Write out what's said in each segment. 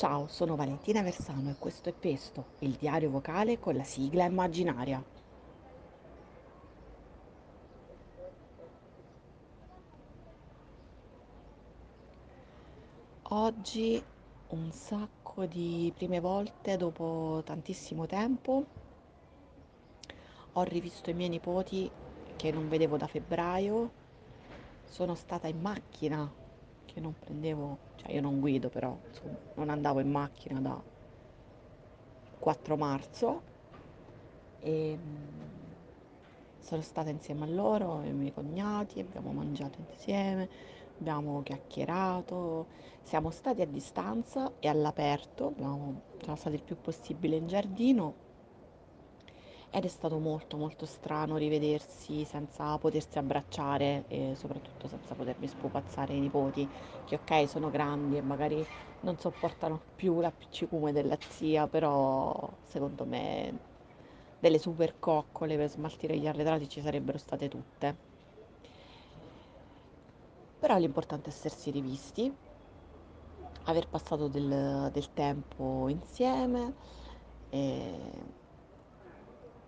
Ciao, sono Valentina Versano e questo è Pesto, il diario vocale con la sigla immaginaria. Oggi un sacco di prime volte dopo tantissimo tempo. Ho rivisto i miei nipoti che non vedevo da febbraio. Sono stata in macchina che non prendevo, cioè io non guido però, insomma, non andavo in macchina da 4 marzo. E mm, sono stata insieme a loro e ai miei cognati, abbiamo mangiato insieme, abbiamo chiacchierato, siamo stati a distanza e all'aperto, abbiamo- siamo stati il più possibile in giardino ed è stato molto molto strano rivedersi senza potersi abbracciare e soprattutto senza potermi spupazzare i nipoti, che ok sono grandi e magari non sopportano più l'appiccicume della zia, però secondo me delle super coccole per smaltire gli arretrati ci sarebbero state tutte. Però l'importante è essersi rivisti, aver passato del, del tempo insieme e,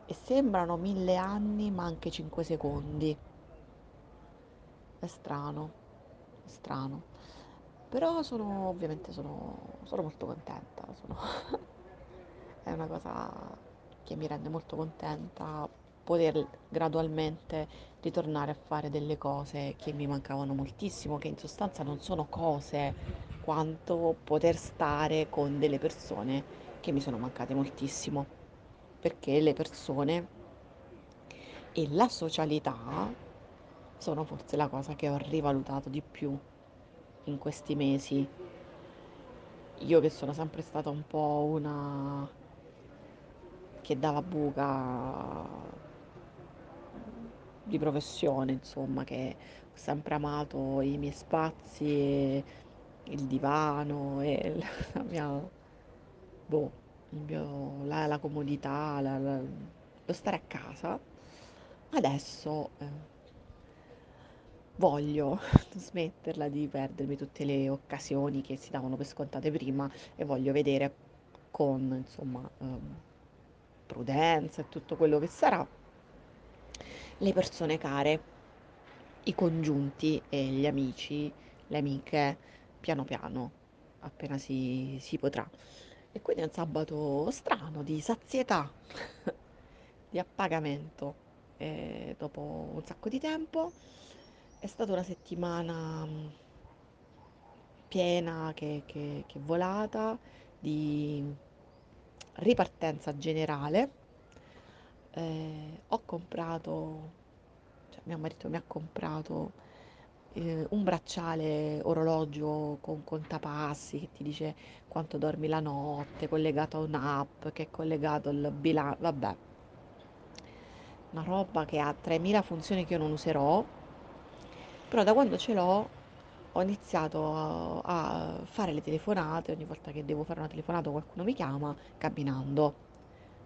e sembrano mille anni ma anche cinque secondi. È strano, è strano. Però sono ovviamente sono, sono molto contenta, sono È una cosa che mi rende molto contenta poter gradualmente ritornare a fare delle cose che mi mancavano moltissimo, che in sostanza non sono cose quanto poter stare con delle persone che mi sono mancate moltissimo, perché le persone e la socialità sono forse la cosa che ho rivalutato di più in questi mesi. Io che sono sempre stata un po' una che dava buca di professione, insomma, che ho sempre amato i miei spazi, e il divano e la mia, boh, mio- la, la comodità, la- la- lo stare a casa. Adesso eh, voglio smetterla di perdermi tutte le occasioni che si davano per scontate prima e voglio vedere con, insomma, ehm, prudenza e tutto quello che sarà le persone care, i congiunti e gli amici, le amiche, piano piano, appena si, si potrà. E quindi è un sabato strano di sazietà, di appagamento. E dopo un sacco di tempo è stata una settimana mm, piena che, che, che volata di ripartenza generale. Eh, ho comprato cioè mio marito mi ha comprato eh, un bracciale orologio con contapassi che ti dice quanto dormi la notte, collegato a un'app che è collegato al bilancio, vabbè, una roba che ha 3000 funzioni che io non userò, però da quando ce l'ho ho iniziato a, a fare le telefonate, ogni volta che devo fare una telefonata qualcuno mi chiama, camminando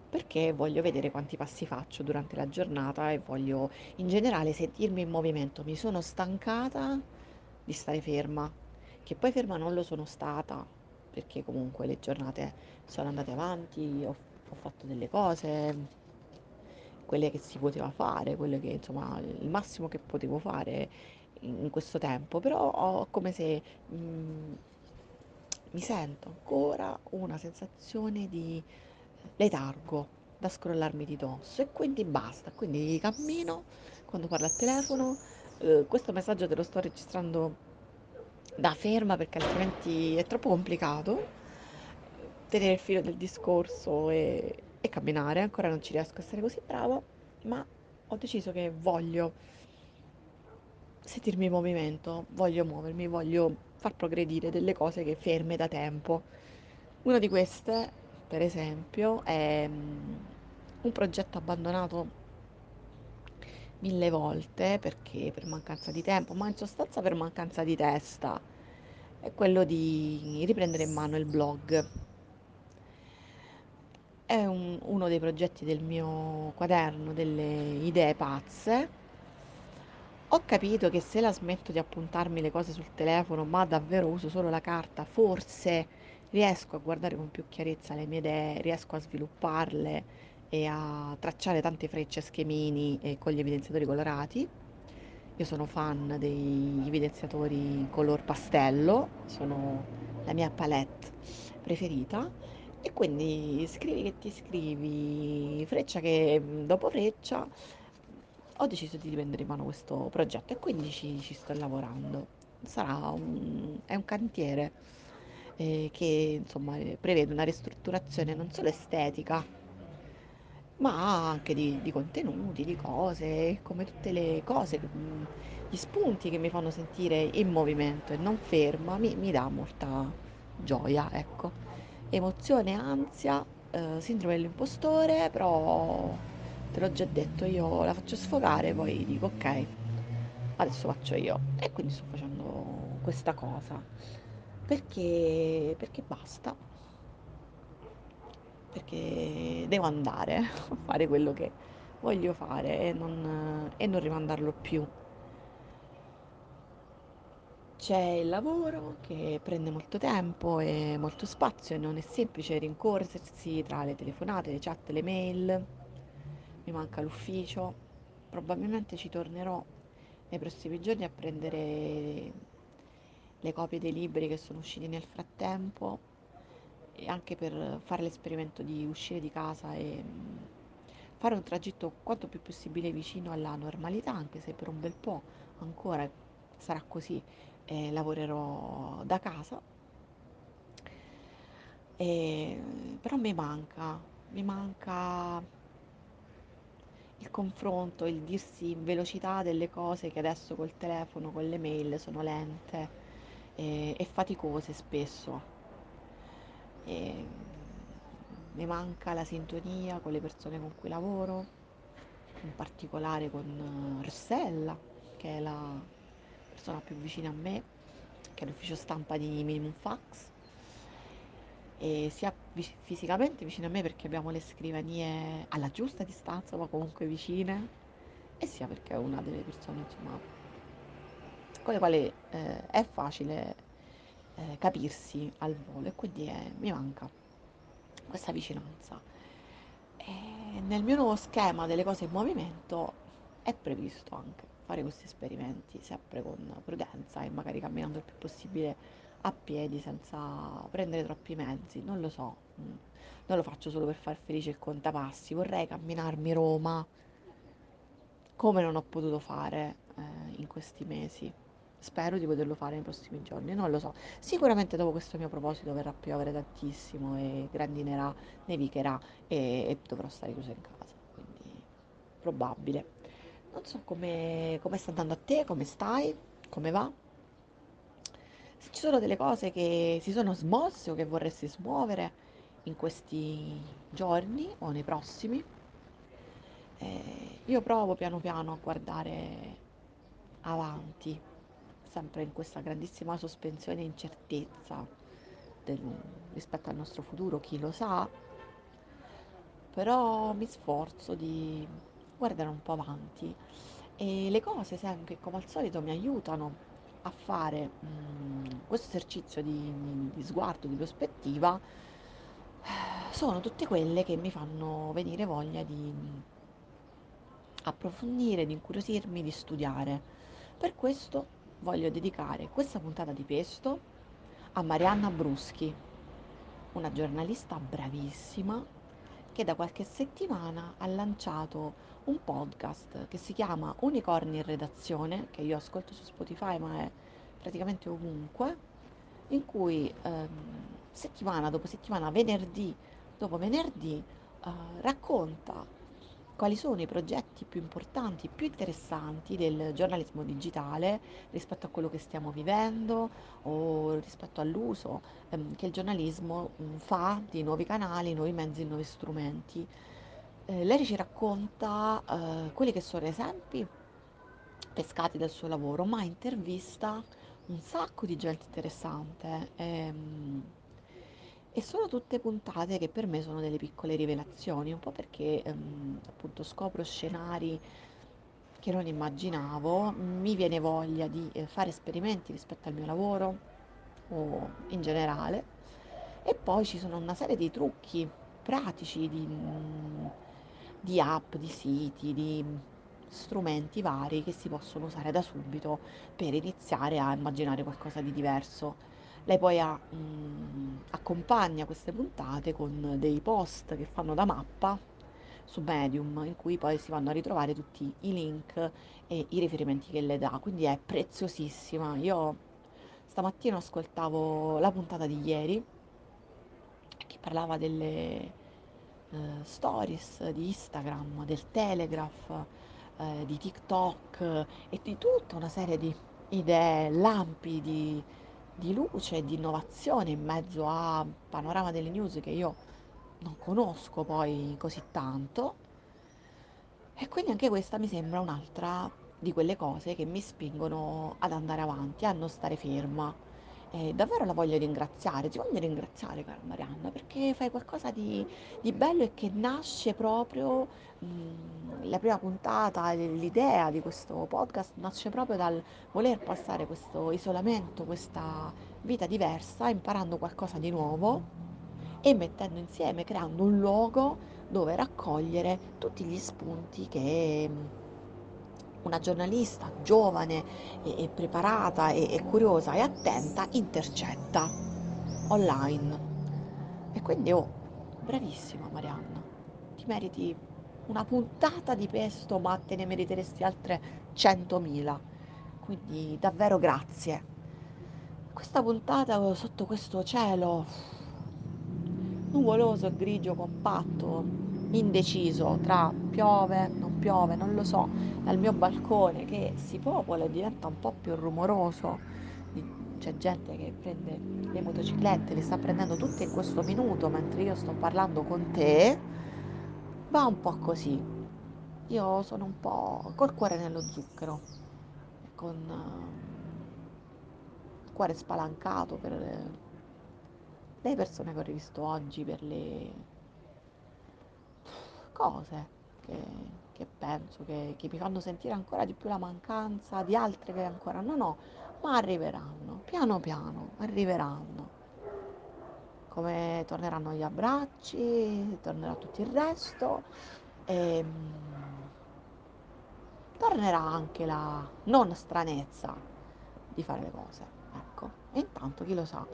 perché voglio vedere quanti passi faccio durante la giornata e voglio in generale sentirmi in movimento. Mi sono stancata di stare ferma, che poi ferma non lo sono stata, perché comunque le giornate sono andate avanti, ho, ho fatto delle cose, quelle che si poteva fare, quelle che insomma il massimo che potevo fare in, in questo tempo, però ho come se mm, mi sento ancora una sensazione di letargo da scrollarmi di dosso e quindi basta, quindi cammino quando parlo al telefono, eh, questo messaggio te lo sto registrando da ferma perché altrimenti è troppo complicato tenere il filo del discorso e, e camminare, ancora non ci riesco a essere così brava, ma ho deciso che voglio sentirmi in movimento, voglio muovermi, voglio far progredire delle cose che ferme da tempo. Una di queste, per esempio, è mm, un progetto abbandonato mille volte perché per mancanza di tempo, ma in sostanza per mancanza di testa, è quello di riprendere in mano il blog. È un- uno dei progetti del mio quaderno delle idee pazze Ho capito che se la smetto di appuntarmi le cose sul telefono, ma davvero uso solo la carta, forse riesco a guardare con più chiarezza le mie idee, riesco a svilupparle e a tracciare tante frecce, schemini eh, con gli evidenziatori colorati. Io sono fan degli evidenziatori color pastello, sono la mia palette preferita e quindi scrivi che ti scrivi, freccia che mm, dopo freccia ho deciso di prendere in mano questo progetto e quindi ci, ci sto lavorando. Sarà un, è un cantiere eh, che insomma eh, prevede una ristrutturazione non solo estetica, ma anche di, di contenuti, di cose, come tutte le cose, mm, gli spunti che mi fanno sentire in movimento e non ferma, mi, mi dà molta gioia, ecco. Emozione, ansia, eh, sindrome dell'impostore, però te l'ho già detto, io la faccio sfogare, poi dico ok, adesso faccio io. E quindi sto facendo questa cosa. Perché, perché basta, perché devo andare a fare quello che voglio fare e non, e non rimandarlo più. C'è il lavoro che prende molto tempo e molto spazio e non è semplice rincorrersi tra le telefonate, le chat, le mail. Mi manca l'ufficio. Probabilmente ci tornerò nei prossimi giorni a prendere le copie dei libri che sono usciti nel frattempo e anche per fare l'esperimento di uscire di casa e mm, fare un tragitto quanto più possibile vicino alla normalità, anche se per un bel po' ancora sarà così, eh, lavorerò da casa. E, però mi manca, mi manca il confronto, il dirsi in velocità delle cose che adesso col telefono, con le mail sono lente e, e faticose spesso. E mi manca la sintonia con le persone con cui lavoro, in particolare con Rossella, che è la persona più vicina a me, che è l'ufficio stampa di Minimum Fax, e sia vis- fisicamente vicina a me perché abbiamo le scrivanie alla giusta distanza, ma comunque vicine, e sia perché è una delle persone, insomma, con le quali eh, è facile eh, capirsi al volo e quindi eh, mi manca questa vicinanza. E nel mio nuovo schema delle cose in movimento è previsto anche fare questi esperimenti, sempre con prudenza e magari camminando il più possibile a piedi senza prendere troppi mezzi, non lo so, mm, non lo faccio solo per far felice il contapassi, vorrei camminarmi Roma come non ho potuto fare eh, in questi mesi. Spero di poterlo fare nei prossimi giorni, non lo so. Sicuramente dopo questo mio proposito verrà a piovere tantissimo e grandinerà, nevicherà e, e dovrò stare chiusa in casa, quindi probabile. Non so come, come sta andando a te, come stai, come va. Se ci sono delle cose che si sono smosse o che vorresti smuovere in questi giorni o nei prossimi, eh, io provo piano piano a guardare avanti, sempre in questa grandissima sospensione e incertezza del- rispetto al nostro futuro, chi lo sa, però mi sforzo di guardare un po' avanti. E le cose sempre come al solito mi aiutano a fare mm, questo esercizio di, di sguardo, di prospettiva, sono tutte quelle che mi fanno venire voglia di approfondire, di incuriosirmi, di studiare. Per questo voglio dedicare questa puntata di Pesto a Marianna Bruschi, una giornalista bravissima che da qualche settimana ha lanciato un podcast che si chiama Unicorni in redazione, che io ascolto su Spotify ma è praticamente ovunque, in cui ehm, settimana dopo settimana, venerdì dopo venerdì, eh, racconta quali sono i progetti più importanti, più interessanti del giornalismo digitale rispetto a quello che stiamo vivendo o rispetto all'uso ehm, che il giornalismo mm, fa di nuovi canali, nuovi mezzi, nuovi strumenti. Eh, lei ci racconta eh, quelli che sono esempi pescati dal suo lavoro, ma intervista un sacco di gente interessante. ehm, e sono tutte puntate che per me sono delle piccole rivelazioni, un po' perché ehm, appunto scopro scenari che non immaginavo, mi viene voglia di eh, fare esperimenti rispetto al mio lavoro o in generale E poi ci sono una serie di trucchi pratici, di, di app, di siti, di strumenti vari che si possono usare da subito per iniziare a immaginare qualcosa di diverso. Lei poi ha, mh, accompagna queste puntate con dei post che fanno da mappa su Medium, in cui poi si vanno a ritrovare tutti i link e i riferimenti che le dà, quindi è preziosissima. Io stamattina ascoltavo la puntata di ieri che parlava delle eh, stories di Instagram, del Telegraph, eh, di TikTok e di tutta una serie di idee, lampi di, di luce e di innovazione in mezzo a un panorama delle news che io non conosco poi così tanto. E quindi anche questa mi sembra un'altra di quelle cose che mi spingono ad andare avanti, a non stare ferma. E davvero la voglio ringraziare, ti voglio ringraziare cara Marianna, perché fai qualcosa di, di bello e che nasce proprio, mh, la prima puntata, l'idea di questo podcast nasce proprio dal voler passare questo isolamento, questa vita diversa, imparando qualcosa di nuovo e mettendo insieme, creando un luogo dove raccogliere tutti gli spunti che mm, una giornalista giovane e, e preparata e, e curiosa e attenta intercetta online. E quindi, oh, bravissima Marianna, ti meriti una puntata di pesto, ma te ne meriteresti altre 100.000. Quindi davvero grazie. Questa puntata sotto questo cielo nuvoloso grigio compatto, indeciso tra piove, piove, non lo so, dal mio balcone che si popola e diventa un po' più rumoroso. C'è gente che prende le motociclette, le sta prendendo tutte in questo minuto mentre io sto parlando con te. Va un po' così. Io sono un po' col cuore nello zucchero, con il cuore spalancato per le persone che ho rivisto oggi, per le cose che, che penso che, che, mi fanno sentire ancora di più la mancanza di altre che ancora non ho, ma arriveranno, piano piano, arriveranno. Come torneranno gli abbracci, tornerà tutto il resto e mm, tornerà anche la non stranezza di fare le cose. Ecco, e intanto chi lo sa,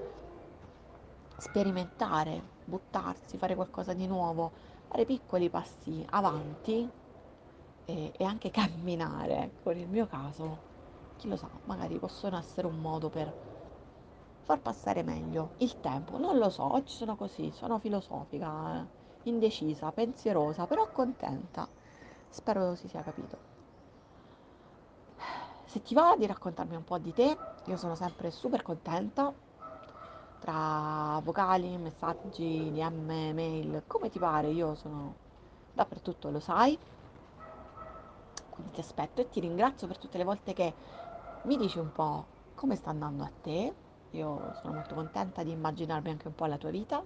sperimentare, buttarsi, fare qualcosa di nuovo, fare piccoli passi avanti e, e anche camminare. Con il mio caso, chi lo sa, magari possono essere un modo per far passare meglio il tempo. Non lo so, oggi sono così, sono filosofica, eh, indecisa, pensierosa, però contenta. Spero si sia capito. Se ti va di raccontarmi un po' di te, io sono sempre super contenta tra vocali, messaggi, DM, mail, come ti pare, io sono dappertutto, lo sai. Ti aspetto e ti ringrazio per tutte le volte che mi dici un po' come sta andando a te. Io sono molto contenta di immaginarmi anche un po' la tua vita.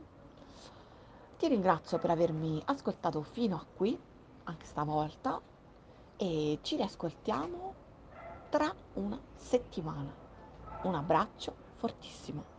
Ti ringrazio per avermi ascoltato fino a qui, anche stavolta, e ci riascoltiamo tra una settimana. Un abbraccio fortissimo.